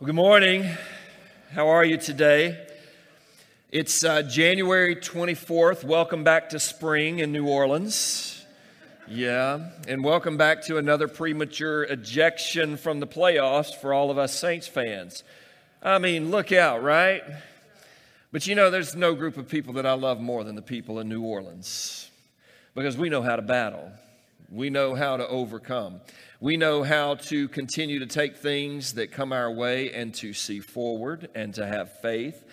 Well, good morning. How are you today? It's uh, January 24th. Welcome back to spring in New Orleans. Yeah, and welcome back to another premature ejection from the playoffs for all of us Saints fans. I mean, look out, right? But you know, there's no group of people that I love more than the people in New Orleans because we know how to battle, we know how to overcome. We know how to continue to take things that come our way and to see forward and to have faith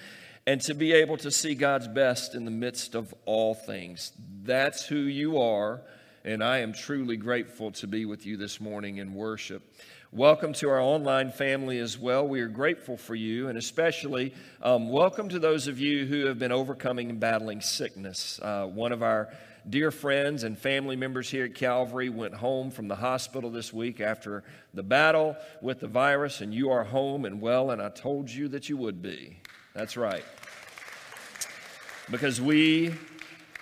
and to be able to see God's best in the midst of all things. That's who you are, and I am truly grateful to be with you this morning in worship. Welcome to our online family as well. We are grateful for you, and especially um, welcome to those of you who have been overcoming and battling sickness. Uh, one of our dear friends and family members here at Calvary went home from the hospital this week after the battle with the virus, and you are home and well, and I told you that you would be. That's right. Because we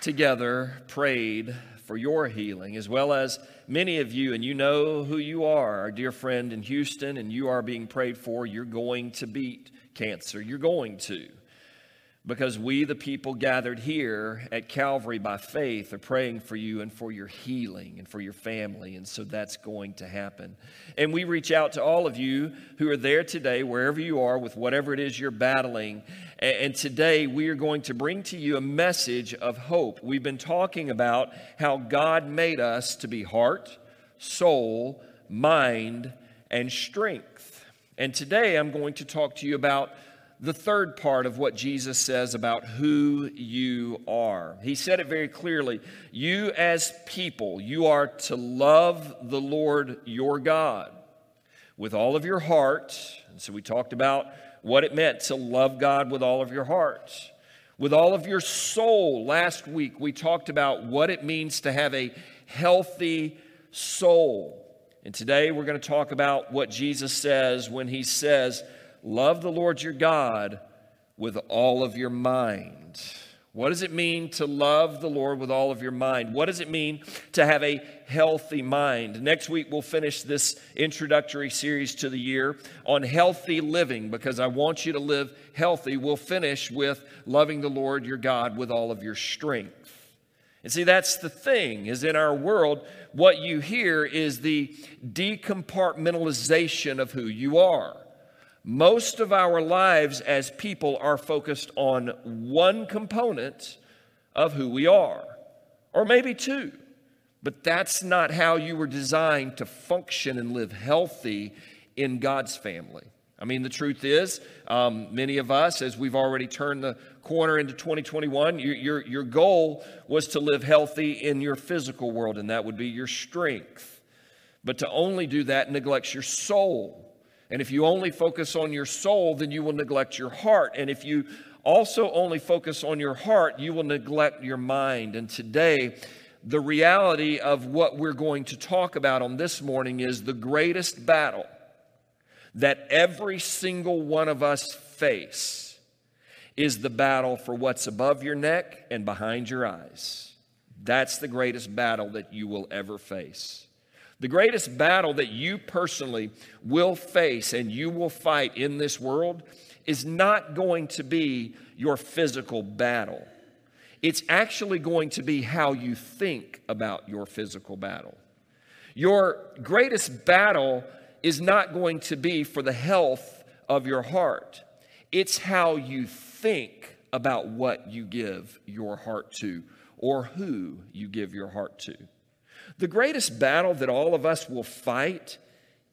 together prayed for your healing, as well as many of you, and you know who you are, our dear friend in Houston, and you are being prayed for. You're going to beat cancer. You're going to because we, the people gathered here at Calvary by faith, are praying for you and for your healing and for your family. And so that's going to happen. And we reach out to all of you who are there today, wherever you are, with whatever it is you're battling. And today we are going to bring to you a message of hope. We've been talking about how God made us to be heart, soul, mind, and strength. And today I'm going to talk to you about the third part of what Jesus says about who you are. He said it very clearly. You, as people, you are to love the Lord your God with all of your heart. And so we talked about what it meant to love God with all of your heart. With all of your soul. Last week, we talked about what it means to have a healthy soul. And today, we're going to talk about what Jesus says when he says, Love the Lord your God with all of your mind. What does it mean to love the Lord with all of your mind? What does it mean to have a healthy mind? Next week, we'll finish this introductory series to the year on healthy living because I want you to live healthy. We'll finish with loving the Lord your God with all of your strength. And see, that's the thing, is in our world, what you hear is the decompartmentalization of who you are. Most of our lives as people are focused on one component of who we are, or maybe two. But that's not how you were designed to function and live healthy in God's family. I mean, the truth is, um, many of us, as we've already turned the corner into 2021, your, your, your goal was to live healthy in your physical world, and that would be your strength. But to only do that neglects your soul. And if you only focus on your soul, then you will neglect your heart. And if you also only focus on your heart, you will neglect your mind. And today, the reality of what we're going to talk about on this morning is the greatest battle that every single one of us face is the battle for what's above your neck and behind your eyes. That's the greatest battle that you will ever face. The greatest battle that you personally will face and you will fight in this world is not going to be your physical battle. It's actually going to be how you think about your physical battle. Your greatest battle is not going to be for the health of your heart, it's how you think about what you give your heart to or who you give your heart to. The greatest battle that all of us will fight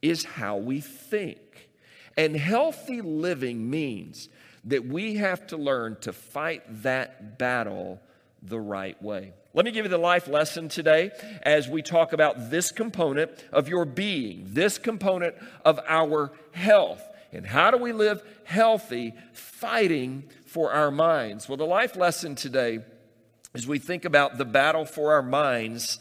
is how we think. And healthy living means that we have to learn to fight that battle the right way. Let me give you the life lesson today as we talk about this component of your being, this component of our health. And how do we live healthy, fighting for our minds? Well, the life lesson today, as we think about the battle for our minds,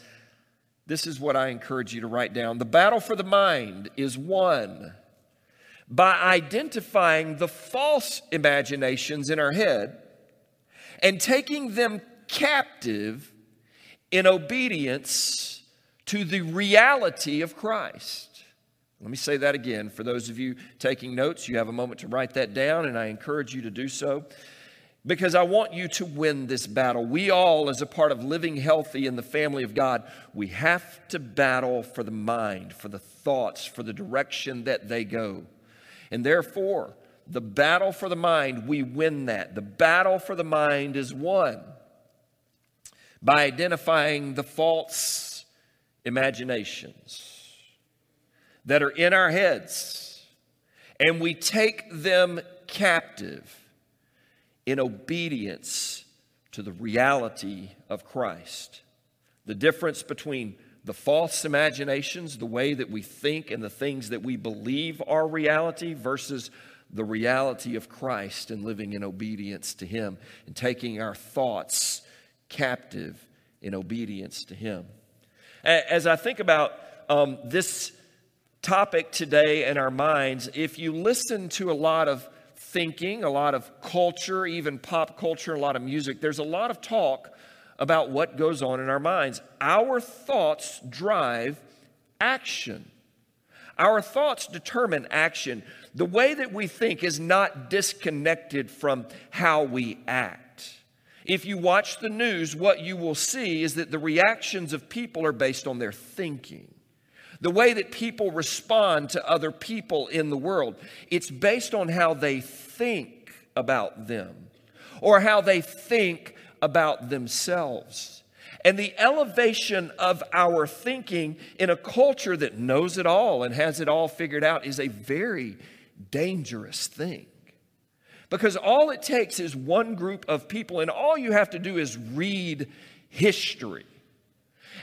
this is what I encourage you to write down. The battle for the mind is won by identifying the false imaginations in our head and taking them captive in obedience to the reality of Christ. Let me say that again. For those of you taking notes, you have a moment to write that down, and I encourage you to do so because I want you to win this battle. We all, as a part of living healthy in the family of God, we have to battle for the mind, for the thoughts, for the direction that they go. And therefore, the battle for the mind, we win that. The battle for the mind is won by identifying the false imaginations that are in our heads, and we take them captive in obedience to the reality of Christ. The difference between the false imaginations, the way that we think and the things that we believe are reality, versus the reality of Christ and living in obedience to Him and taking our thoughts captive in obedience to Him. As I think about um, this topic today in our minds, if you listen to a lot of thinking, a lot of culture, even pop culture, a lot of music, there's a lot of talk about what goes on in our minds. Our thoughts drive action. Our thoughts determine action. The way that we think is not disconnected from how we act. If you watch the news, what you will see is that the reactions of people are based on their thinking the way that people respond to other people in the world. It's based on how they think about them or how they think about themselves. And the elevation of our thinking in a culture that knows it all and has it all figured out is a very dangerous thing. Because all it takes is one group of people, and all you have to do is read history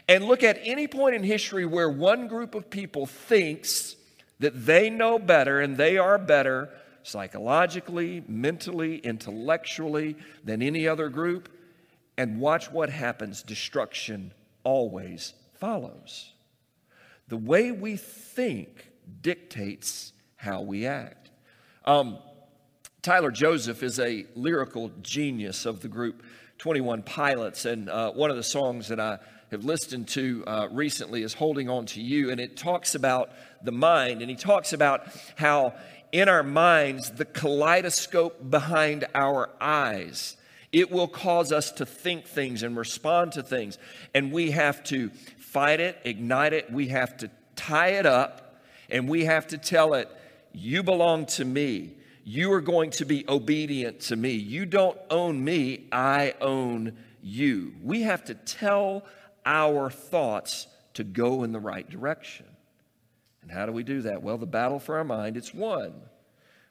and look at any point in history where one group of people thinks that they know better and they are better psychologically, mentally, intellectually than any other group, and watch what happens. Destruction always follows. The way we think dictates how we act. Um, Tyler Joseph is a lyrical genius of the group 21 Pilots, and uh, one of the songs that I have listened to uh, recently is Holding On to You, and it talks about the mind, and he talks about how in our minds, the kaleidoscope behind our eyes, it will cause us to think things and respond to things, and we have to fight it, ignite it, we have to tie it up, and we have to tell it, You belong to me. You are going to be obedient to me. You don't own me, I own you. We have to tell our thoughts to go in the right direction. And how do we do that? Well, the battle for our mind, it's won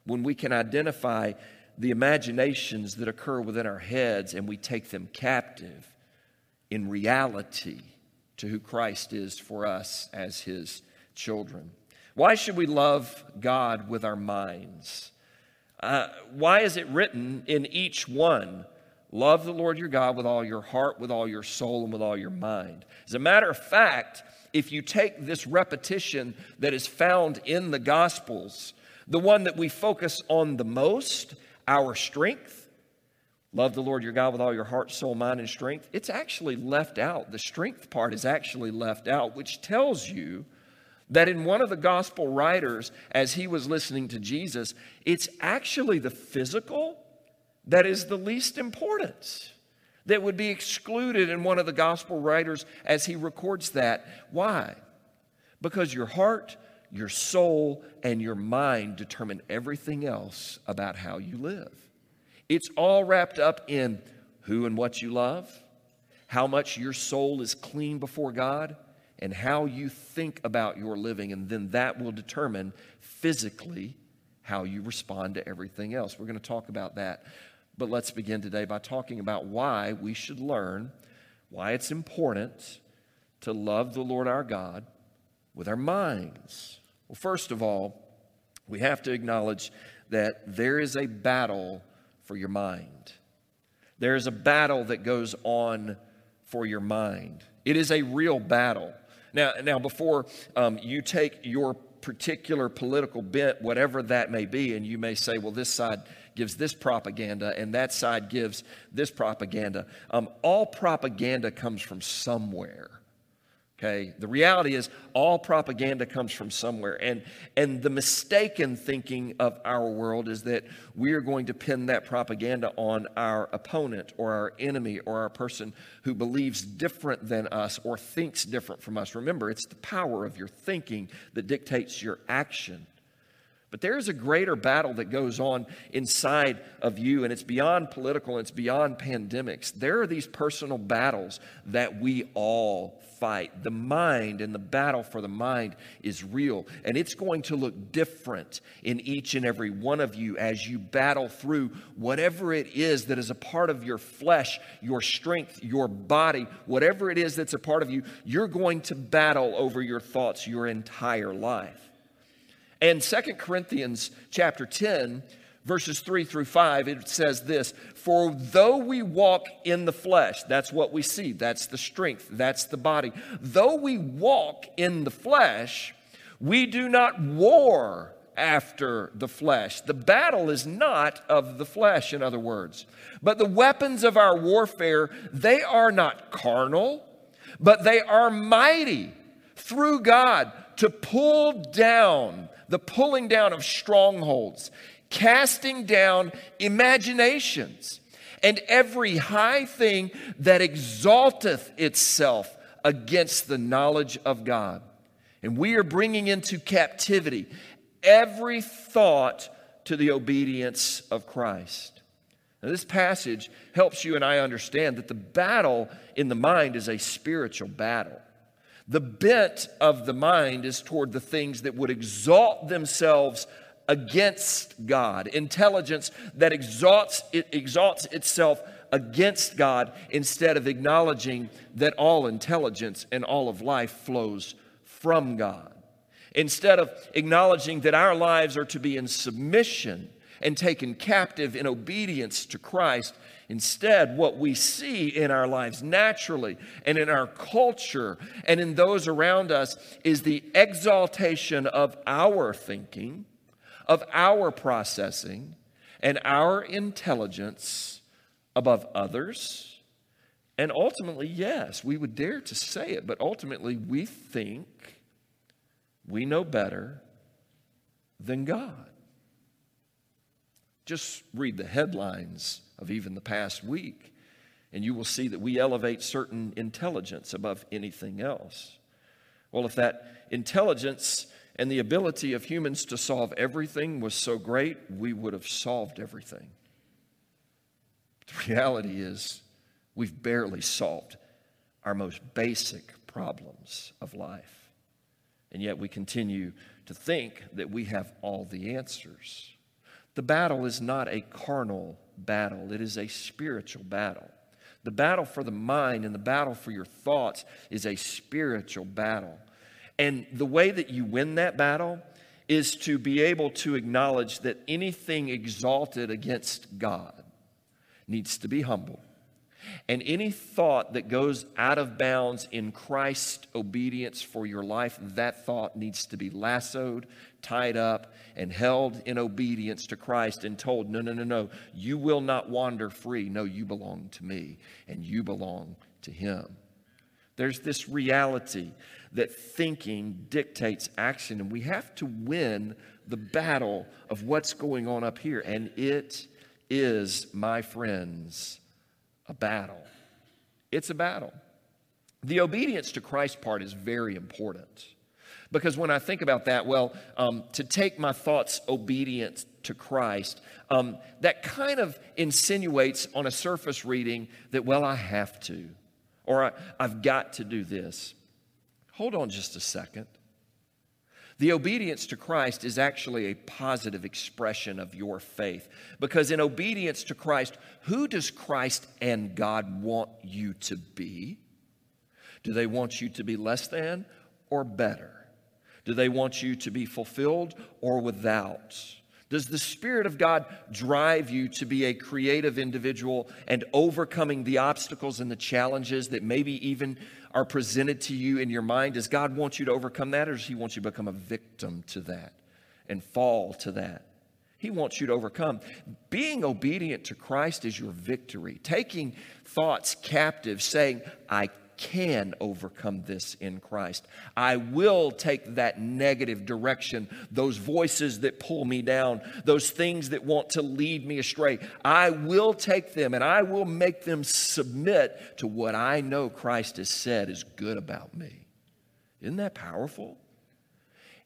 when we can identify the imaginations that occur within our heads and we take them captive in reality to who Christ is for us as his children. Why should we love God with our minds? Uh, why is it written in each one Love the Lord your God with all your heart, with all your soul, and with all your mind. As a matter of fact, if you take this repetition that is found in the Gospels, the one that we focus on the most, our strength, love the Lord your God with all your heart, soul, mind, and strength, it's actually left out. The strength part is actually left out, which tells you that in one of the gospel writers, as he was listening to Jesus, it's actually the physical that is the least important, that would be excluded in one of the gospel writers as he records that. Why? Because your heart, your soul, and your mind determine everything else about how you live. It's all wrapped up in who and what you love, how much your soul is clean before God, and how you think about your living. And then that will determine physically how you respond to everything else. We're going to talk about that but let's begin today by talking about why we should learn, why it's important to love the Lord our God with our minds. Well, first of all, we have to acknowledge that there is a battle for your mind. There is a battle that goes on for your mind. It is a real battle. Now, now before um, you take your particular political bent, whatever that may be, and you may say, well, this side gives this propaganda and that side gives this propaganda. Um, all propaganda comes from somewhere. Okay, the reality is all propaganda comes from somewhere. And, and the mistaken thinking of our world is that we are going to pin that propaganda on our opponent or our enemy or our person who believes different than us or thinks different from us. Remember, it's the power of your thinking that dictates your action. But there is a greater battle that goes on inside of you, and it's beyond political, and it's beyond pandemics. There are these personal battles that we all fight. The mind and the battle for the mind is real, and it's going to look different in each and every one of you as you battle through whatever it is that is a part of your flesh, your strength, your body, whatever it is that's a part of you. You're going to battle over your thoughts your entire life. And Second Corinthians chapter 10, verses 3 through 5, it says this For though we walk in the flesh, that's what we see, that's the strength, that's the body. Though we walk in the flesh, we do not war after the flesh. The battle is not of the flesh, in other words. But the weapons of our warfare, they are not carnal, but they are mighty through God to pull down the pulling down of strongholds, casting down imaginations, and every high thing that exalteth itself against the knowledge of God. And we are bringing into captivity every thought to the obedience of Christ. Now, this passage helps you and I understand that the battle in the mind is a spiritual battle. The bent of the mind is toward the things that would exalt themselves against God. Intelligence that exalts, it exalts itself against God instead of acknowledging that all intelligence and all of life flows from God. Instead of acknowledging that our lives are to be in submission and taken captive in obedience to Christ, Instead, what we see in our lives naturally and in our culture and in those around us is the exaltation of our thinking, of our processing, and our intelligence above others. And ultimately, yes, we would dare to say it, but ultimately, we think we know better than God. Just read the headlines of even the past week, and you will see that we elevate certain intelligence above anything else. Well, if that intelligence and the ability of humans to solve everything was so great, we would have solved everything. The reality is, we've barely solved our most basic problems of life. And yet we continue to think that we have all the answers. The battle is not a carnal battle, it is a spiritual battle. The battle for the mind and the battle for your thoughts is a spiritual battle. And the way that you win that battle is to be able to acknowledge that anything exalted against God needs to be humble. And any thought that goes out of bounds in Christ's obedience for your life, that thought needs to be lassoed, tied up, and held in obedience to Christ and told, no, no, no, no, you will not wander free. No, you belong to me and you belong to Him. There's this reality that thinking dictates action, and we have to win the battle of what's going on up here. And it is, my friends, a battle. It's a battle. The obedience to Christ part is very important. Because when I think about that, well, um, to take my thoughts obedient to Christ, um, that kind of insinuates on a surface reading that, well, I have to, or I, I've got to do this. Hold on just a second. The obedience to Christ is actually a positive expression of your faith. Because in obedience to Christ, who does Christ and God want you to be? Do they want you to be less than or better? Do they want you to be fulfilled or without? Does the Spirit of God drive you to be a creative individual and overcoming the obstacles and the challenges that maybe even are presented to you in your mind? Does God want you to overcome that or does He want you to become a victim to that and fall to that? He wants you to overcome. Being obedient to Christ is your victory. Taking thoughts captive, saying, I can overcome this in Christ. I will take that negative direction, those voices that pull me down, those things that want to lead me astray. I will take them and I will make them submit to what I know Christ has said is good about me. Isn't that powerful?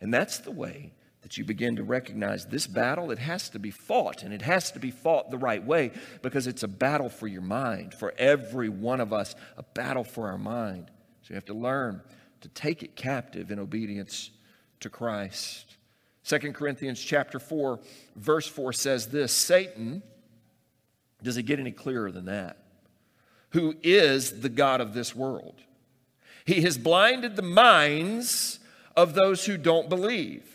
And that's the way that you begin to recognize this battle, it has to be fought, and it has to be fought the right way because it's a battle for your mind, for every one of us, a battle for our mind. So you have to learn to take it captive in obedience to Christ. 2 Corinthians chapter 4, verse 4 says this Satan, does it get any clearer than that? Who is the God of this world? He has blinded the minds of those who don't believe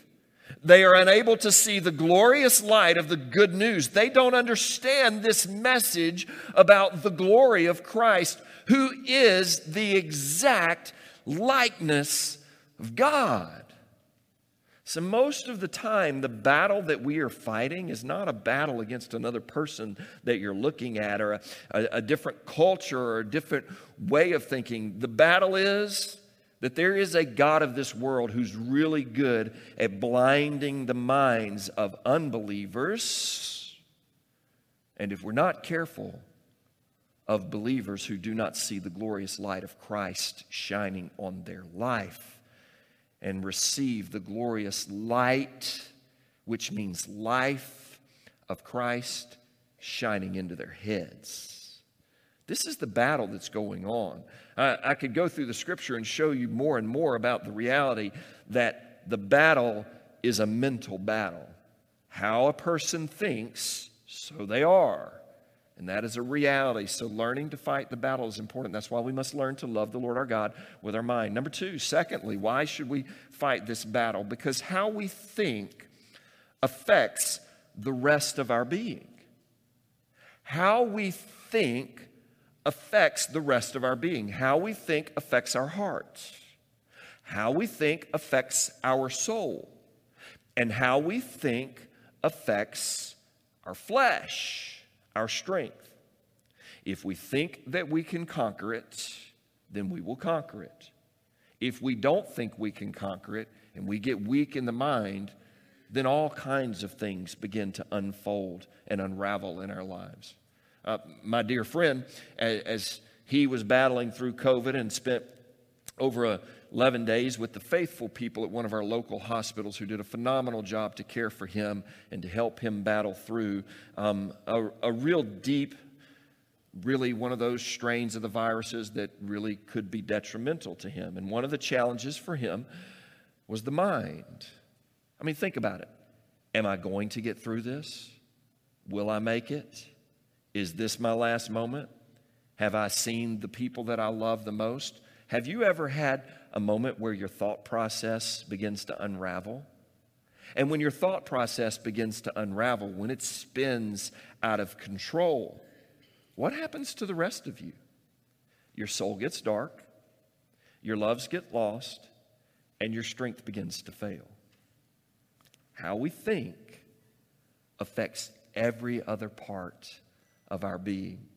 they are unable to see the glorious light of the good news. They don't understand this message about the glory of Christ, who is the exact likeness of God. So, most of the time, the battle that we are fighting is not a battle against another person that you're looking at or a, a, a different culture or a different way of thinking. The battle is that there is a God of this world who's really good at blinding the minds of unbelievers. And if we're not careful, of believers who do not see the glorious light of Christ shining on their life and receive the glorious light, which means life of Christ shining into their heads. This is the battle that's going on. I, I could go through the scripture and show you more and more about the reality that the battle is a mental battle. How a person thinks, so they are. And that is a reality. So, learning to fight the battle is important. That's why we must learn to love the Lord our God with our mind. Number two, secondly, why should we fight this battle? Because how we think affects the rest of our being. How we think affects the rest of our being. How we think affects our hearts. How we think affects our soul. And how we think affects our flesh, our strength. If we think that we can conquer it, then we will conquer it. If we don't think we can conquer it and we get weak in the mind, then all kinds of things begin to unfold and unravel in our lives. Uh, my dear friend, as, as he was battling through COVID and spent over 11 days with the faithful people at one of our local hospitals who did a phenomenal job to care for him and to help him battle through um, a, a real deep, really one of those strains of the viruses that really could be detrimental to him. And one of the challenges for him was the mind. I mean, think about it. Am I going to get through this? Will I make it? Is this my last moment? Have I seen the people that I love the most? Have you ever had a moment where your thought process begins to unravel? And when your thought process begins to unravel, when it spins out of control, what happens to the rest of you? Your soul gets dark, your loves get lost, and your strength begins to fail. How we think affects every other part of our being.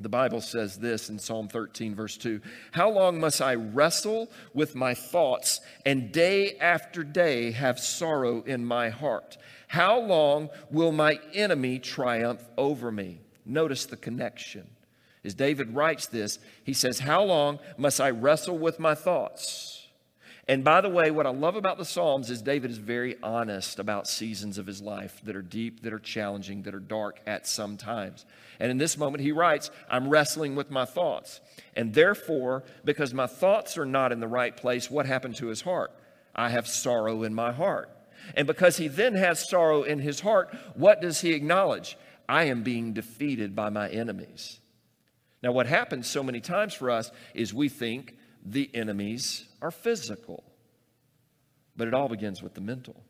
The Bible says this in Psalm 13, verse 2 How long must I wrestle with my thoughts and day after day have sorrow in my heart? How long will my enemy triumph over me? Notice the connection. As David writes this, he says, How long must I wrestle with my thoughts? And by the way, what I love about the Psalms is David is very honest about seasons of his life that are deep, that are challenging, that are dark at some times. And in this moment, he writes, I'm wrestling with my thoughts. And therefore, because my thoughts are not in the right place, what happened to his heart? I have sorrow in my heart. And because he then has sorrow in his heart, what does he acknowledge? I am being defeated by my enemies. Now, what happens so many times for us is we think the enemies are physical, but it all begins with the mental.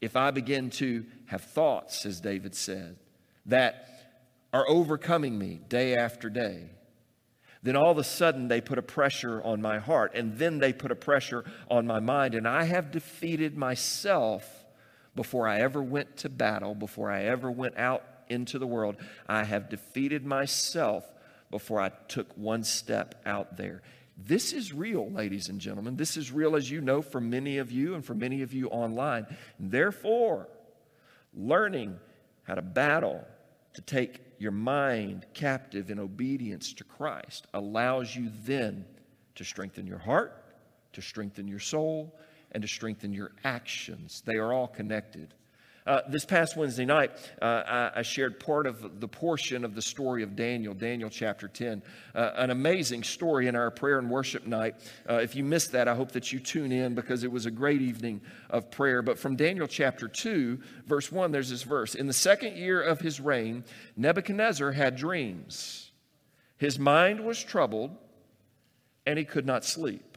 If I begin to have thoughts, as David said, that are overcoming me day after day, then all of a sudden they put a pressure on my heart, and then they put a pressure on my mind, and I have defeated myself before I ever went to battle, before I ever went out into the world. I have defeated myself before I took one step out there. This is real, ladies and gentlemen. This is real, as you know, for many of you and for many of you online. Therefore, learning how to battle, to take your mind captive in obedience to Christ, allows you then to strengthen your heart, to strengthen your soul, and to strengthen your actions. They are all connected. Uh, this past Wednesday night, uh, I, I, shared part of the portion of the story of Daniel, Daniel chapter 10. Uh, an amazing story in our prayer and worship night. Uh, if you missed that, I hope that you tune in because it was a great evening of prayer. But from Daniel chapter 2, verse 1, there's this verse In the second year of his reign, Nebuchadnezzar had dreams. His mind was troubled, and he could not sleep.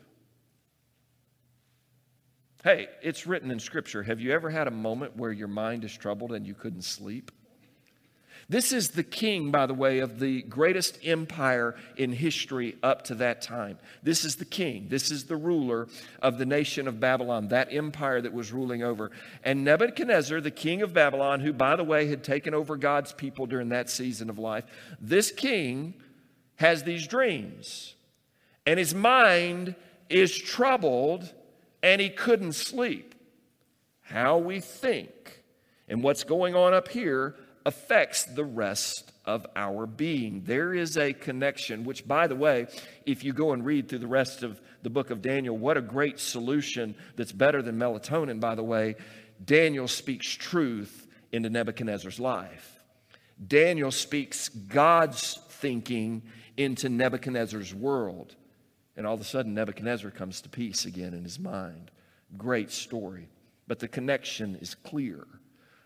Hey, it's written in Scripture. Have you ever had a moment where your mind is troubled and you couldn't sleep? This is the king, by the way, of the greatest empire in history up to that time. This is the king. This is the ruler of the nation of Babylon, that empire that was ruling over. And Nebuchadnezzar, the king of Babylon, who, by the way, had taken over God's people during that season of life, this king has these dreams. And his mind is troubled and he couldn't sleep. How we think and what's going on up here affects the rest of our being. There is a connection, which, by the way, if you go and read through the rest of the book of Daniel, what a great solution that's better than melatonin, by the way. Daniel speaks truth into Nebuchadnezzar's life. Daniel speaks God's thinking into Nebuchadnezzar's world. And all of a sudden, Nebuchadnezzar comes to peace again in his mind. Great story. But the connection is clear.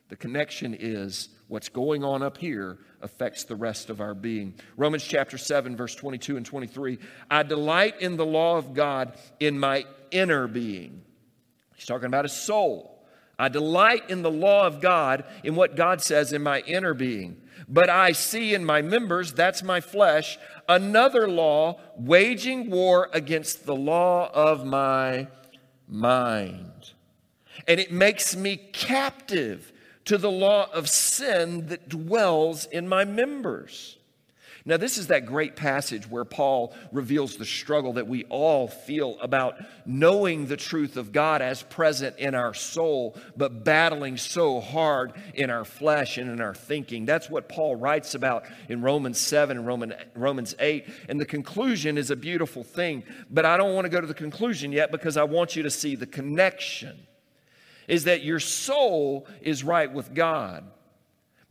The connection is what's going on up here affects the rest of our being. Romans chapter 7, verse 22 and 23. I delight in the law of God in my inner being. He's talking about his soul. I delight in the law of God, in what God says in my inner being. But I see in my members, that's my flesh, another law waging war against the law of my mind. And it makes me captive to the law of sin that dwells in my members. Now, this is that great passage where Paul reveals the struggle that we all feel about knowing the truth of God as present in our soul, but battling so hard in our flesh and in our thinking. That's what Paul writes about in Romans 7 and Roman, Romans 8. And the conclusion is a beautiful thing, but I don't want to go to the conclusion yet because I want you to see the connection. Is that your soul is right with God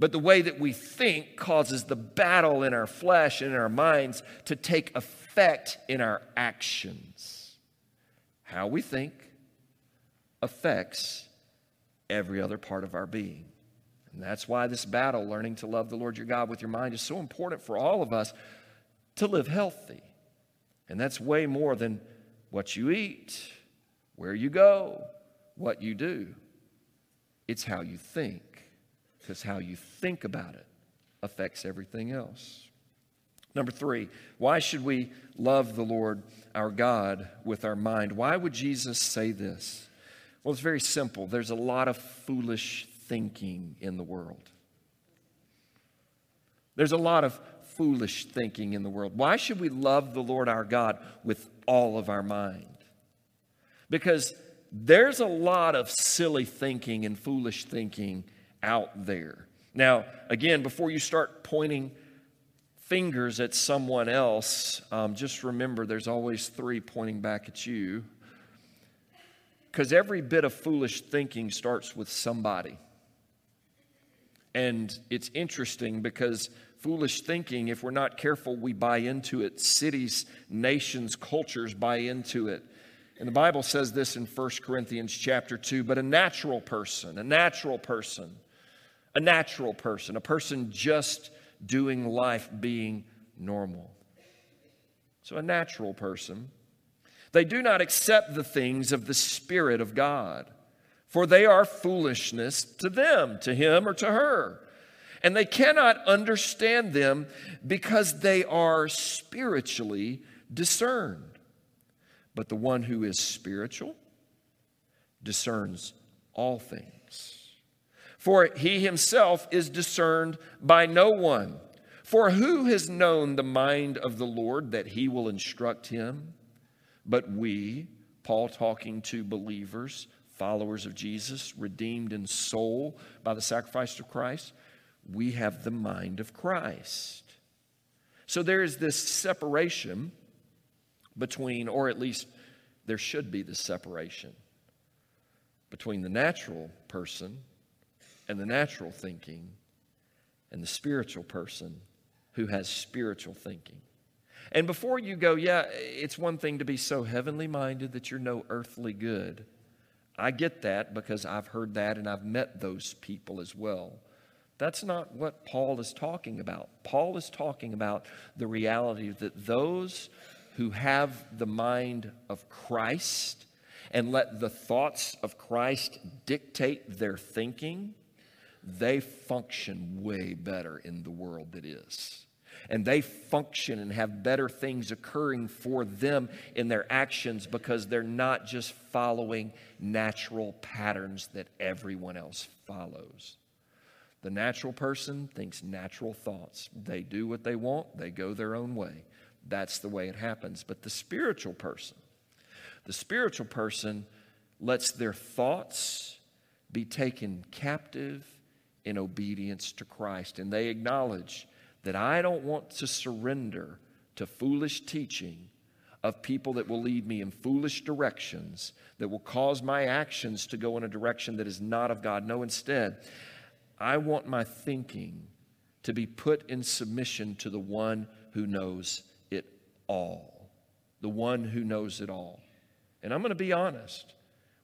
but the way that we think causes the battle in our flesh and in our minds to take effect in our actions. How we think affects every other part of our being. And that's why this battle, learning to love the Lord your God with your mind, is so important for all of us to live healthy. And that's way more than what you eat, where you go, what you do. It's how you think because how you think about it affects everything else. Number three, why should we love the Lord our God with our mind? Why would Jesus say this? Well, it's very simple. There's a lot of foolish thinking in the world. There's a lot of foolish thinking in the world. Why should we love the Lord our God with all of our mind? Because there's a lot of silly thinking and foolish thinking out there. Now, again, before you start pointing fingers at someone else, um, just remember there's always three pointing back at you. Because every bit of foolish thinking starts with somebody. And it's interesting because foolish thinking, if we're not careful, we buy into it. Cities, nations, cultures buy into it. And the Bible says this in 1 Corinthians chapter 2 but a natural person, a natural person a natural person, a person just doing life being normal. So, a natural person. They do not accept the things of the Spirit of God, for they are foolishness to them, to him or to her. And they cannot understand them because they are spiritually discerned. But the one who is spiritual discerns all things for he himself is discerned by no one. For who has known the mind of the Lord that he will instruct him? But we, Paul talking to believers, followers of Jesus, redeemed in soul by the sacrifice of Christ, we have the mind of Christ. So there is this separation between, or at least there should be this separation between the natural person and the natural thinking and the spiritual person who has spiritual thinking. And before you go, yeah, it's one thing to be so heavenly minded that you're no earthly good. I get that because I've heard that and I've met those people as well. That's not what Paul is talking about. Paul is talking about the reality that those who have the mind of Christ and let the thoughts of Christ dictate their thinking, they function way better in the world that is. And they function and have better things occurring for them in their actions because they're not just following natural patterns that everyone else follows. The natural person thinks natural thoughts. They do what they want, they go their own way. That's the way it happens. But the spiritual person, the spiritual person lets their thoughts be taken captive in obedience to Christ. And they acknowledge that I don't want to surrender to foolish teaching of people that will lead me in foolish directions, that will cause my actions to go in a direction that is not of God. No, instead, I want my thinking to be put in submission to the one who knows it all, the one who knows it all. And I'm going to be honest.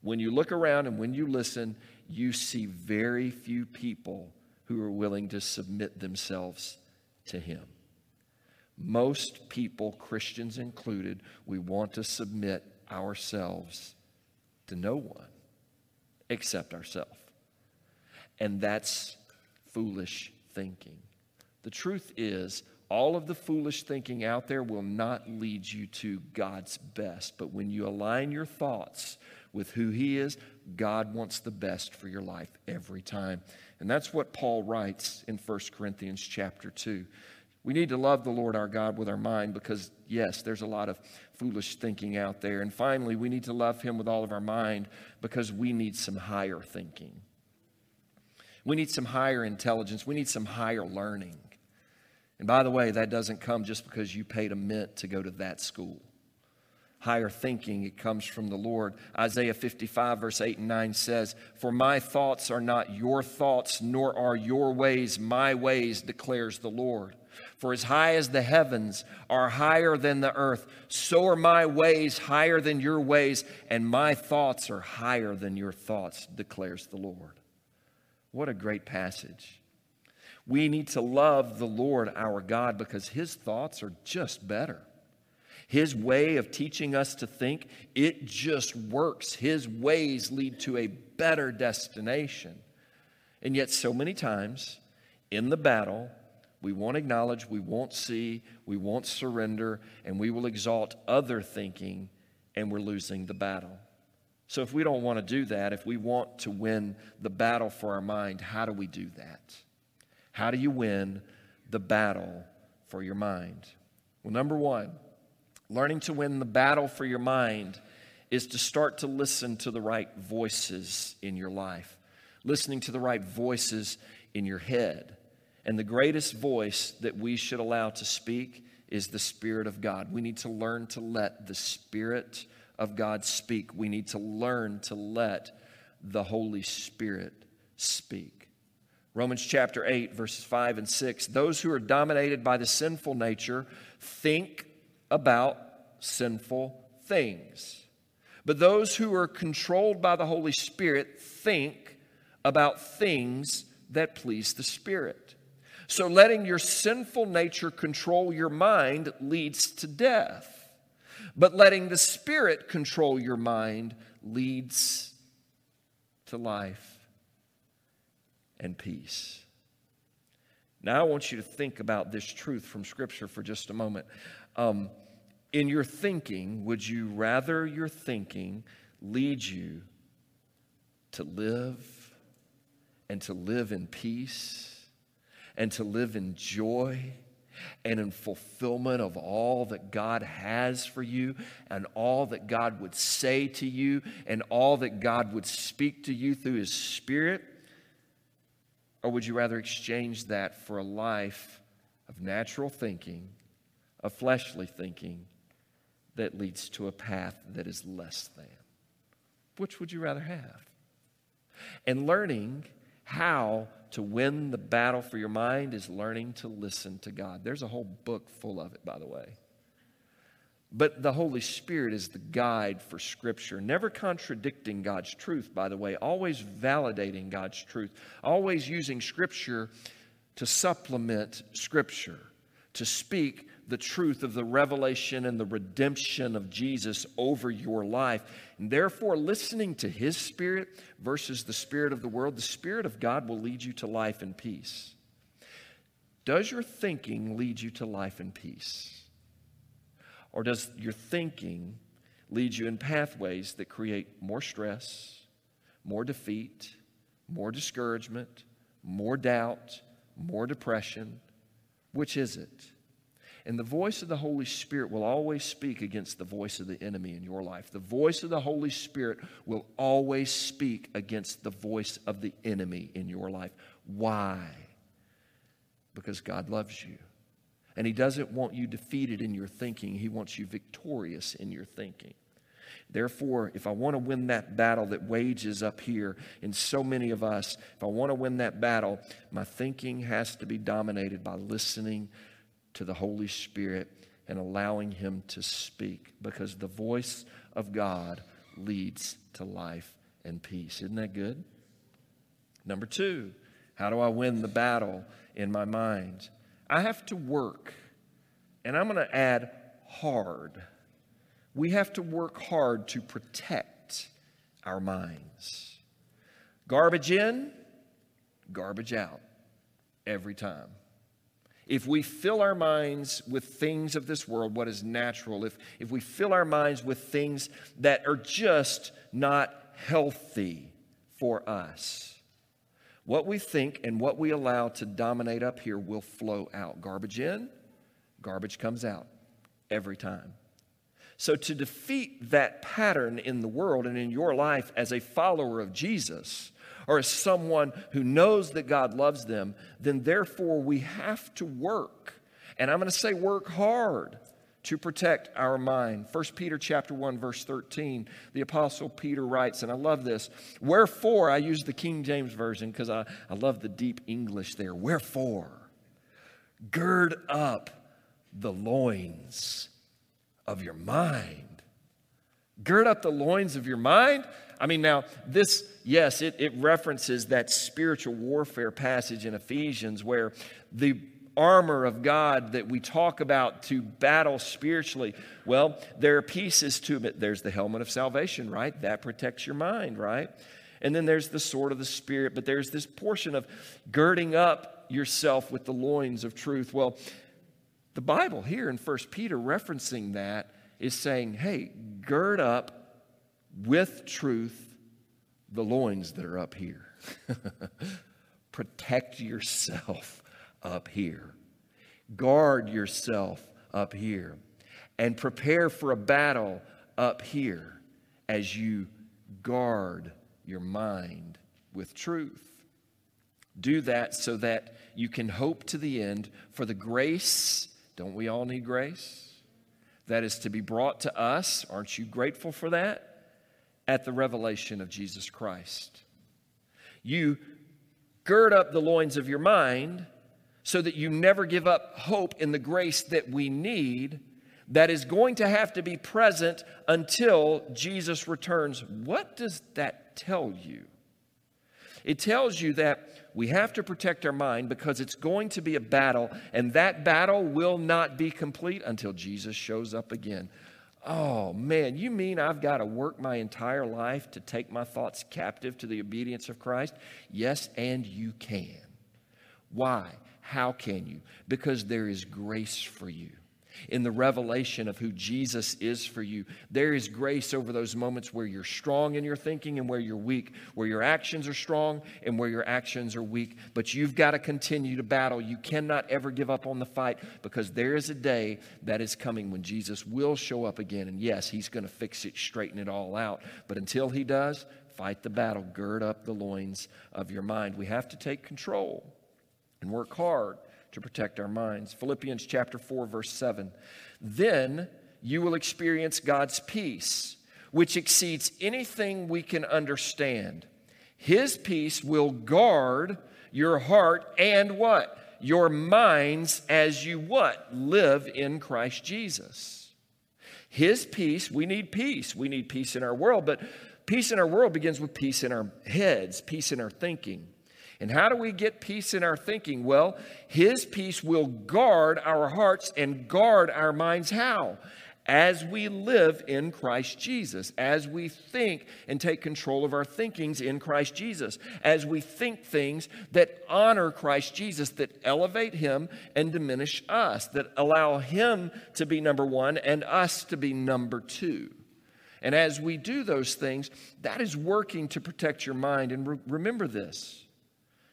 When you look around and when you listen, you see very few people who are willing to submit themselves to Him. Most people, Christians included, we want to submit ourselves to no one except ourselves. And that's foolish thinking. The truth is, all of the foolish thinking out there will not lead you to God's best. But when you align your thoughts with who He is, God wants the best for your life every time. And that's what Paul writes in 1 Corinthians chapter 2. We need to love the Lord our God with our mind because, yes, there's a lot of foolish thinking out there. And finally, we need to love Him with all of our mind because we need some higher thinking. We need some higher intelligence. We need some higher learning. And by the way, that doesn't come just because you paid a mint to go to that school. Higher thinking, it comes from the Lord. Isaiah 55, verse 8 and 9 says, For my thoughts are not your thoughts, nor are your ways my ways, declares the Lord. For as high as the heavens are higher than the earth, so are my ways higher than your ways, and my thoughts are higher than your thoughts, declares the Lord. What a great passage. We need to love the Lord our God because his thoughts are just better. His way of teaching us to think, it just works. His ways lead to a better destination. And yet, so many times in the battle, we won't acknowledge, we won't see, we won't surrender, and we will exalt other thinking, and we're losing the battle. So, if we don't want to do that, if we want to win the battle for our mind, how do we do that? How do you win the battle for your mind? Well, number one, learning to win the battle for your mind is to start to listen to the right voices in your life, listening to the right voices in your head. And the greatest voice that we should allow to speak is the Spirit of God. We need to learn to let the Spirit of God speak. We need to learn to let the Holy Spirit speak. Romans chapter 8, verses 5 and 6. Those who are dominated by the sinful nature think about sinful things. But those who are controlled by the Holy Spirit think about things that please the Spirit. So letting your sinful nature control your mind leads to death. But letting the Spirit control your mind leads to life and peace. Now, I want you to think about this truth from Scripture for just a moment. Um, in your thinking, would you rather your thinking lead you to live and to live in peace and to live in joy and in fulfillment of all that God has for you and all that God would say to you and all that God would speak to you through His Spirit? Or would you rather exchange that for a life of natural thinking, of fleshly thinking that leads to a path that is less than? Which would you rather have? And learning how to win the battle for your mind is learning to listen to God. There's a whole book full of it, by the way. But the Holy Spirit is the guide for Scripture, never contradicting God's truth, by the way, always validating God's truth, always using Scripture to supplement Scripture, to speak the truth of the revelation and the redemption of Jesus over your life. And therefore, listening to His Spirit versus the Spirit of the world, the Spirit of God will lead you to life and peace. Does your thinking lead you to life and peace? Or does your thinking lead you in pathways that create more stress, more defeat, more discouragement, more doubt, more depression? Which is it? And the voice of the Holy Spirit will always speak against the voice of the enemy in your life. The voice of the Holy Spirit will always speak against the voice of the enemy in your life. Why? Because God loves you. And He doesn't want you defeated in your thinking, He wants you victorious in your thinking. Therefore, if I want to win that battle that wages up here in so many of us, if I want to win that battle, my thinking has to be dominated by listening to the Holy Spirit and allowing Him to speak because the voice of God leads to life and peace. Isn't that good? Number two, how do I win the battle in my mind? I have to work, and I'm going to add hard. We have to work hard to protect our minds. Garbage in, garbage out every time. If we fill our minds with things of this world, what is natural, if, if we fill our minds with things that are just not healthy for us, what we think and what we allow to dominate up here will flow out. Garbage in, garbage comes out every time. So, to defeat that pattern in the world and in your life as a follower of Jesus, or as someone who knows that God loves them, then therefore we have to work. And I'm going to say work hard to protect our mind. 1 Peter chapter 1 verse 13, the apostle Peter writes and I love this. Wherefore I use the King James version because I, I love the deep English there. Wherefore gird up the loins of your mind. Gird up the loins of your mind. I mean, now, this, yes, it, it references that spiritual warfare passage in Ephesians where the armor of God that we talk about to battle spiritually. Well, there are pieces to it. There's the helmet of salvation, right? That protects your mind, right? And then there's the sword of the Spirit, but there's this portion of girding up yourself with the loins of truth. Well, the Bible here in 1 Peter referencing that is saying, hey, gird up with truth the loins that are up here. Protect yourself up here. Guard yourself up here. And prepare for a battle up here as you guard your mind with truth. Do that so that you can hope to the end for the grace. Don't we all need grace? That is to be brought to us. Aren't you grateful for that? at the revelation of Jesus Christ. You gird up the loins of your mind so that you never give up hope in the grace that we need that is going to have to be present until Jesus returns. What does that tell you? It tells you that we have to protect our mind because it's going to be a battle, and that battle will not be complete until Jesus shows up again. Oh man, you mean I've got to work my entire life to take my thoughts captive to the obedience of Christ? Yes, and you can. Why? How can you? Because there is grace for you. in the revelation of who Jesus is for you. There is grace over those moments where you're strong in your thinking and where you're weak, where your actions are strong and where your actions are weak. But you've got to continue to battle. You cannot ever give up on the fight because there is a day that is coming when Jesus will show up again. And yes, he's going to fix it, straighten it all out. But until he does, fight the battle, gird up the loins of your mind. We have to take control and work hard to protect our minds. Philippians chapter 4 verse 7. Then you will experience God's peace, which exceeds anything we can understand. His peace will guard your heart and what? Your minds as you what? Live in Christ Jesus. His peace, we need peace. We need peace in our world, but peace in our world begins with peace in our heads, peace in our thinking. And how do we get peace in our thinking? Well, His peace will guard our hearts and guard our minds. How? As we live in Christ Jesus, as we think and take control of our thinkings in Christ Jesus, as we think things that honor Christ Jesus, that elevate Him and diminish us, that allow Him to be number one and us to be number two. And as we do those things, that is working to protect your mind. And re- remember this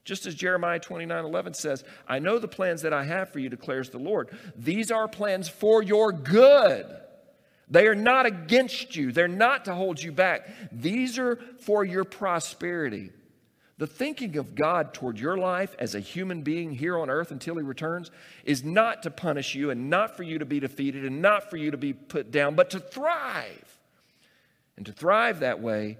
just as Jeremiah 29 11 says, I know the plans that I have for you, declares the Lord. These are plans for your good. They are not against you, they're not to hold you back. These are for your prosperity. The thinking of God toward your life as a human being here on earth until He returns is not to punish you and not for you to be defeated and not for you to be put down, but to thrive. And to thrive that way,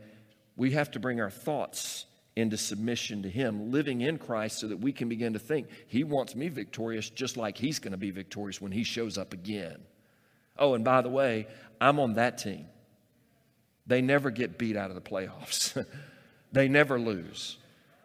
we have to bring our thoughts into submission to Him, living in Christ so that we can begin to think, He wants me victorious just like He's going to be victorious when He shows up again. Oh, and by the way, I'm on that team. They never get beat out of the playoffs, they never lose.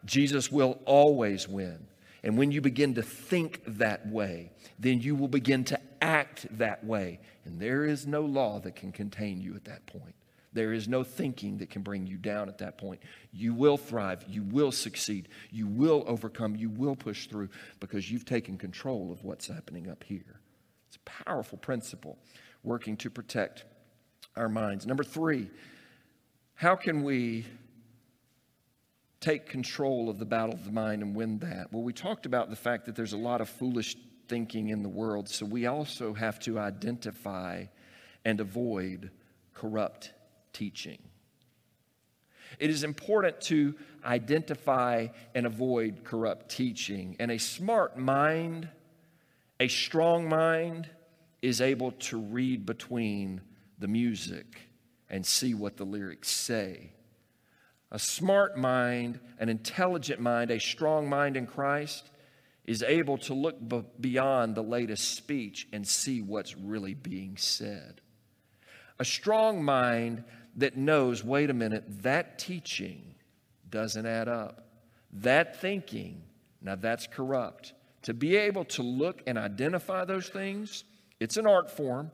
Jesus will always win. And when you begin to think that way, then you will begin to act that way. And there is no law that can contain you at that point. There is no thinking that can bring you down at that point. You will thrive. You will succeed. You will overcome. You will push through because you've taken control of what's happening up here. It's a powerful principle working to protect our minds. Number three, how can we take control of the battle of the mind and win that? Well, we talked about the fact that there's a lot of foolish thinking in the world, so we also have to identify and avoid corrupt teaching. It is important to identify and avoid corrupt teaching. And a smart mind, a strong mind, is able to read between the music and see what the lyrics say. A smart mind, an intelligent mind, a strong mind in Christ is able to look beyond the latest speech and see what's really being said. A strong mind that knows wait a minute, that teaching doesn't add up. That thinking, now that's corrupt. To be able to look and identify those things, it's an art form,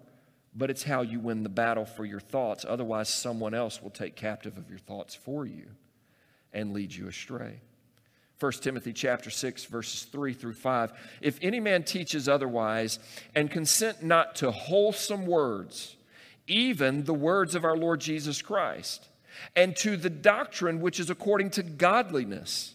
but it's how you win the battle for your thoughts. Otherwise, someone else will take captive of your thoughts for you and lead you astray. 1 Timothy chapter 6 verses 3 through 5 If any man teaches otherwise and consent not to wholesome words even the words of our Lord Jesus Christ, and to the doctrine which is according to godliness.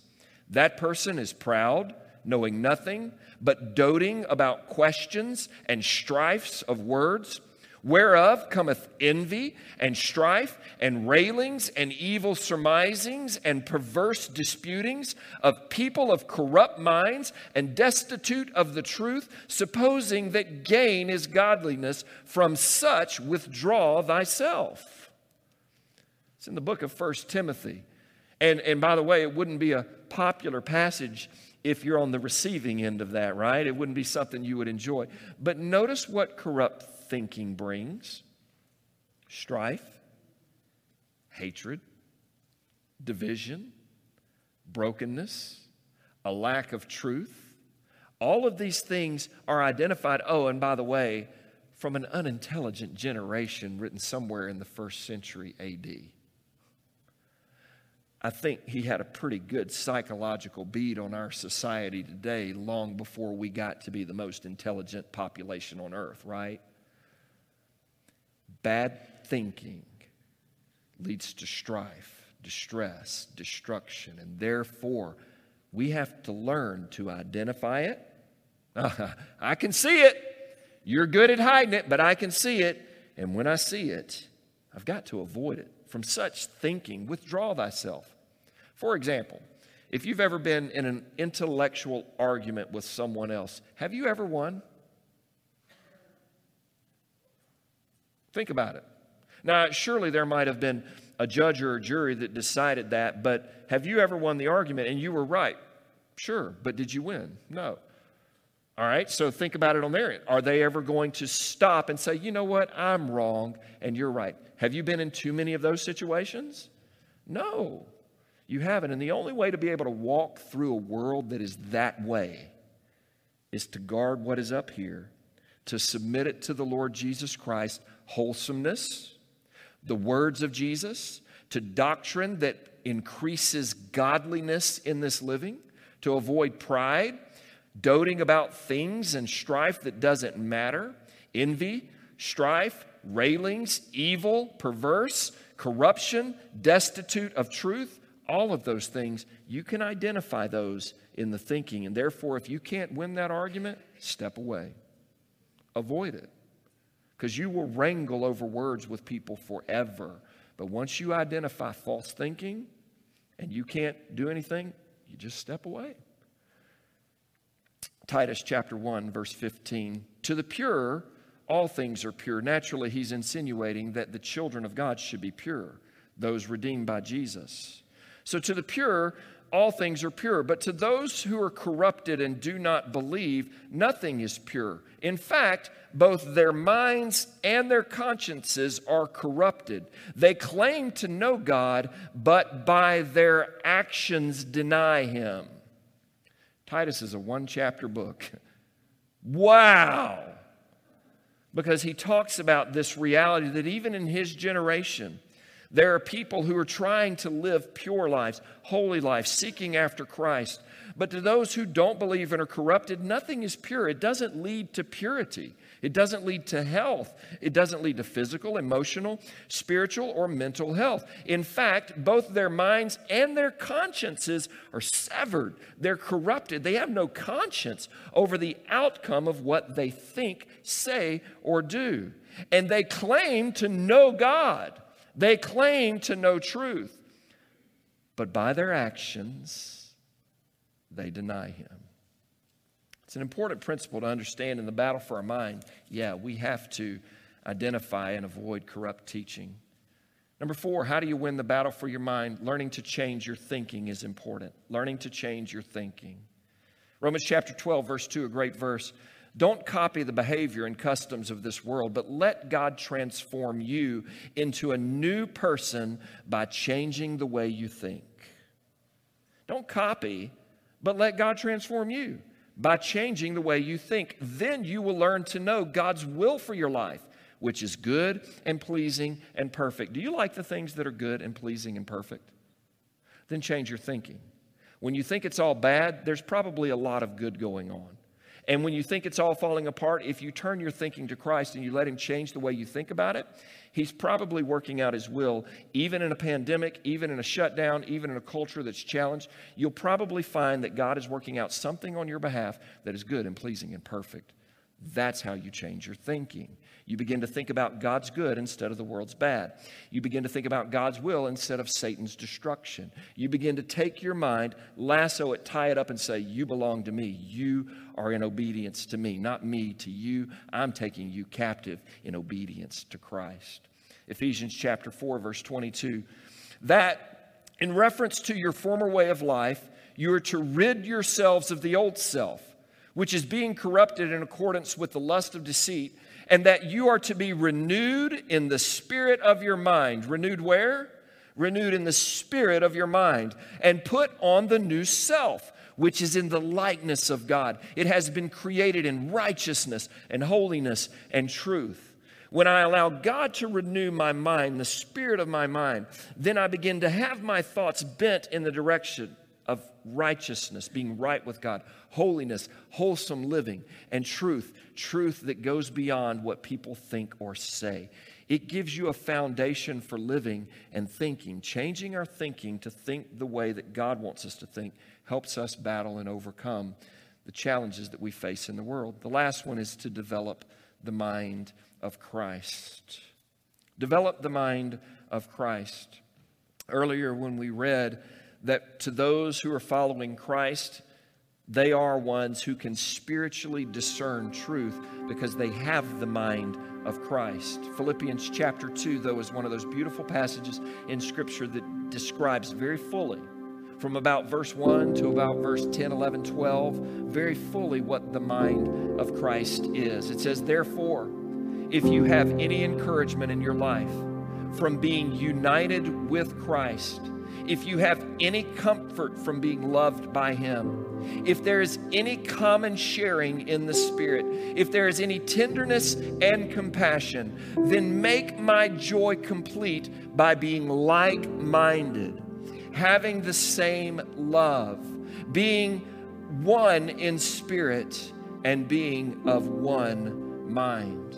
That person is proud, knowing nothing, but doting about questions and strifes of words whereof cometh envy and strife and railings and evil surmisings and perverse disputings of people of corrupt minds and destitute of the truth, supposing that gain is godliness. From such withdraw thyself. It's in the book of First Timothy. And, and by the way, it wouldn't be a popular passage if you're on the receiving end of that, right? It wouldn't be something you would enjoy. But notice what corrupt thinking brings strife, hatred, division, brokenness, a lack of truth. All of these things are identified. Oh, and by the way, from an unintelligent generation written somewhere in the first century AD. I think he had a pretty good psychological beat on our society today long before we got to be the most intelligent population on earth, right? Bad thinking leads to strife, distress, destruction, and therefore we have to learn to identify it. I can see it. You're good at hiding it, but I can see it. And when I see it, I've got to avoid it. From such thinking, withdraw thyself. For example, if you've ever been in an intellectual argument with someone else, have you ever won? Think about it. Now, surely there might have been a judge or a jury that decided that, but have you ever won the argument and you were right? Sure, but did you win? No. All right, so think about it on their end. Are they ever going to stop and say, you know what, I'm wrong and you're right? Have you been in too many of those situations? No, you haven't. And the only way to be able to walk through a world that is that way is to guard what is up here, to submit it to the Lord Jesus Christ, wholesomeness, the words of Jesus, to doctrine that increases godliness in this living, to avoid pride doting about things and strife that doesn't matter, envy, strife, railings, evil, perverse, corruption, destitute of truth, all of those things, you can identify those in the thinking. And therefore, if you can't win that argument, step away. Avoid it. Because you will wrangle over words with people forever. But once you identify false thinking and you can't do anything, you just step away. Titus chapter 1, verse 15. To the pure, all things are pure. Naturally, he's insinuating that the children of God should be pure, those redeemed by Jesus. So to the pure, all things are pure. But to those who are corrupted and do not believe, nothing is pure. In fact, both their minds and their consciences are corrupted. They claim to know God, but by their actions deny Him. Titus is a one chapter book. Wow! Because he talks about this reality that even in his generation, there are people who are trying to live pure lives, holy lives, seeking after Christ. But to those who don't believe and are corrupted, nothing is pure. It doesn't lead to purity. It doesn't lead to health. It doesn't lead to physical, emotional, spiritual, or mental health. In fact, both their minds and their consciences are severed. They're corrupted. They have no conscience over the outcome of what they think, say, or do. And they claim to know God, they claim to know truth. But by their actions, they deny Him. It's an important principle to understand in the battle for our mind. Yeah, we have to identify and avoid corrupt teaching. Number four, how do you win the battle for your mind? Learning to change your thinking is important. Learning to change your thinking. Romans chapter 12, verse 2, a great verse. Don't copy the behavior and customs of this world, but let God transform you into a new person by changing the way you think. Don't copy, but let God transform you by changing the way you think. Then you will learn to know God's will for your life, which is good and pleasing and perfect. Do you like the things that are good and pleasing and perfect? Then change your thinking. When you think it's all bad, there's probably a lot of good going on. And when you think it's all falling apart, if you turn your thinking to Christ and you let Him change the way you think about it, He's probably working out His will, even in a pandemic, even in a shutdown, even in a culture that's challenged. You'll probably find that God is working out something on your behalf that is good and pleasing and perfect. That's how you change your thinking. You begin to think about God's good instead of the world's bad. You begin to think about God's will instead of Satan's destruction. You begin to take your mind, lasso it, tie it up, and say, You belong to me. You are in obedience to me, not me to you. I'm taking you captive in obedience to Christ. Ephesians chapter 4, verse 22. That, in reference to your former way of life, you are to rid yourselves of the old self, which is being corrupted in accordance with the lust of deceit and that you are to be renewed in the spirit of your mind. Renewed where? Renewed in the spirit of your mind, and put on the new self, which is in the likeness of God. It has been created in righteousness and holiness and truth. when I allow God to renew my mind, the spirit of my mind, then I begin to have my thoughts bent in the direction righteousness, being right with God, holiness, wholesome living, and truth, truth that goes beyond what people think or say. It gives you a foundation for living and thinking. Changing our thinking to think the way that God wants us to think helps us battle and overcome the challenges that we face in the world. The last one is to develop the mind of Christ. Develop the mind of Christ. Earlier, when we read that to those who are following Christ, they are ones who can spiritually discern truth because they have the mind of Christ. Philippians chapter 2, though, is one of those beautiful passages in Scripture that describes very fully, from about verse 1 to about verse 10, 11, 12, very fully what the mind of Christ is. It says, Therefore, if you have any encouragement in your life from being united with Christ, if you have any comfort from being loved by Him, if there is any common sharing in the Spirit, if there is any tenderness and compassion, then make my joy complete by being like minded, having the same love, being one in spirit, and being of one mind.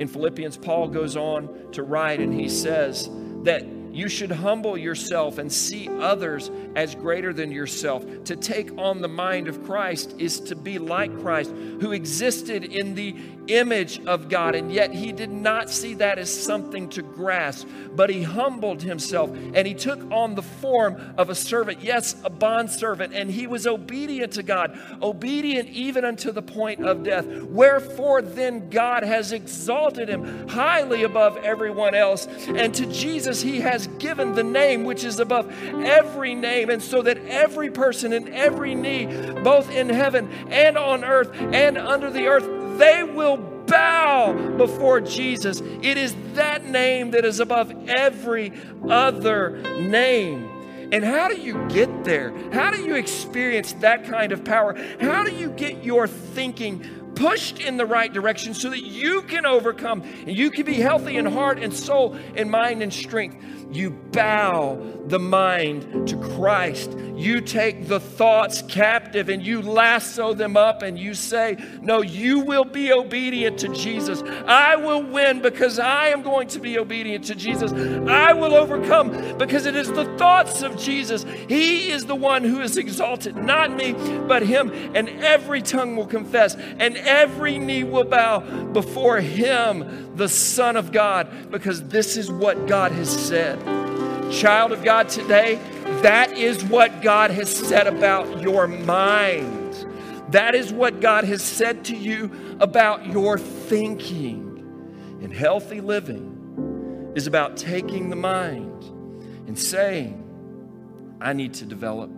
In Philippians, Paul goes on to write and he says that you should humble yourself and see others as greater than yourself. To take on the mind of Christ is to be like Christ, who existed in the image of God, and yet he did not see that as something to grasp, but he humbled himself and he took on the form of a servant, yes, a bondservant, and he was obedient to God, obedient even unto the point of death. Wherefore then God has exalted him highly above everyone else, and to Jesus he has given the name which is above every name, and so that every person and every knee, both in heaven and on earth and under the earth, they will bow before Jesus. It is that name that is above every other name. And how do you get there? How do you experience that kind of power? How do you get your thinking pushed in the right direction so that you can overcome and you can be healthy in heart and soul and mind and strength. You bow the mind to Christ. You take the thoughts captive and you lasso them up and you say, No, you will be obedient to Jesus. I will win because I am going to be obedient to Jesus. I will overcome because it is the thoughts of Jesus. He is the one who is exalted, not me, but Him. And every tongue will confess and every knee will bow before Him the Son of God because this is what God has said. Child of God, today, that is what God has said about your mind. That is what God has said to you about your thinking. And healthy living is about taking the mind and saying, I need to develop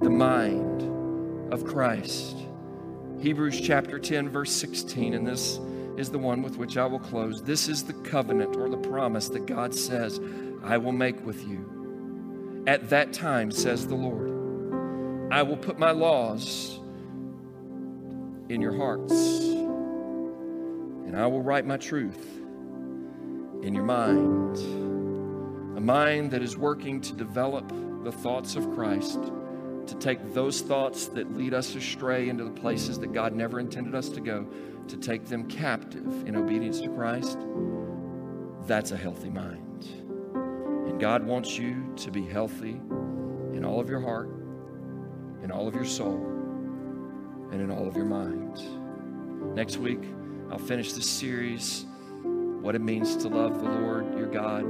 the mind of Christ. Hebrews chapter 10, verse 16, and this is the one with which I will close. This is the covenant or the promise that God says, I will make with you. At that time, says the Lord, I will put my laws in your hearts, and I will write my truth in your mind. A mind that is working to develop the thoughts of Christ, to take those thoughts that lead us astray into the places that God never intended us to go to take them captive in obedience to Christ, that's a healthy mind. And God wants you to be healthy in all of your heart, in all of your soul, and in all of your mind. Next week, I'll finish this series, What It Means to Love the Lord your God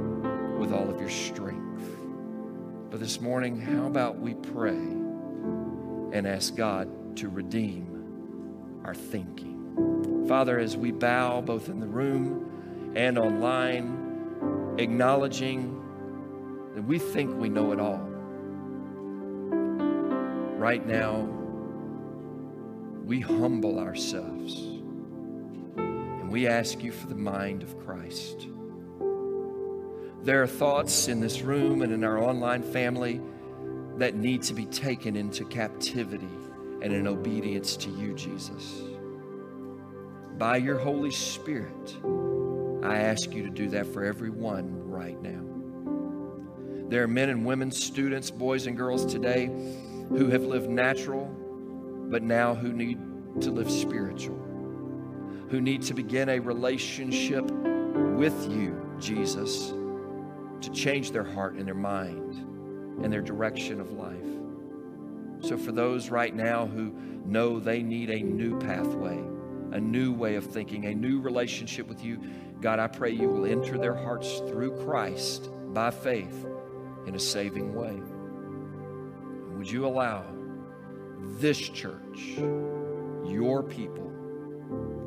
with all of your strength. But this morning, how about we pray and ask God to redeem our thinking? Father, as we bow both in the room and online, acknowledging that we think we know it all. Right now, we humble ourselves and we ask you for the mind of Christ. There are thoughts in this room and in our online family that need to be taken into captivity and in obedience to you, Jesus. by your Holy Spirit, I ask you to do that for everyone right now. There are men and women, students, boys and girls today who have lived natural, but now who need to live spiritual, who need to begin a relationship with you, Jesus, to change their heart and their mind and their direction of life. So, for those right now who know they need a new pathway, a new way of thinking, a new relationship with you, God, I pray you will enter their hearts through Christ by faith in a saving way. Would you allow this church, your people,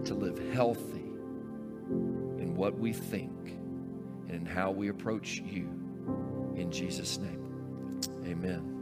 to live healthy in what we think and in how we approach you? In Jesus' name, amen.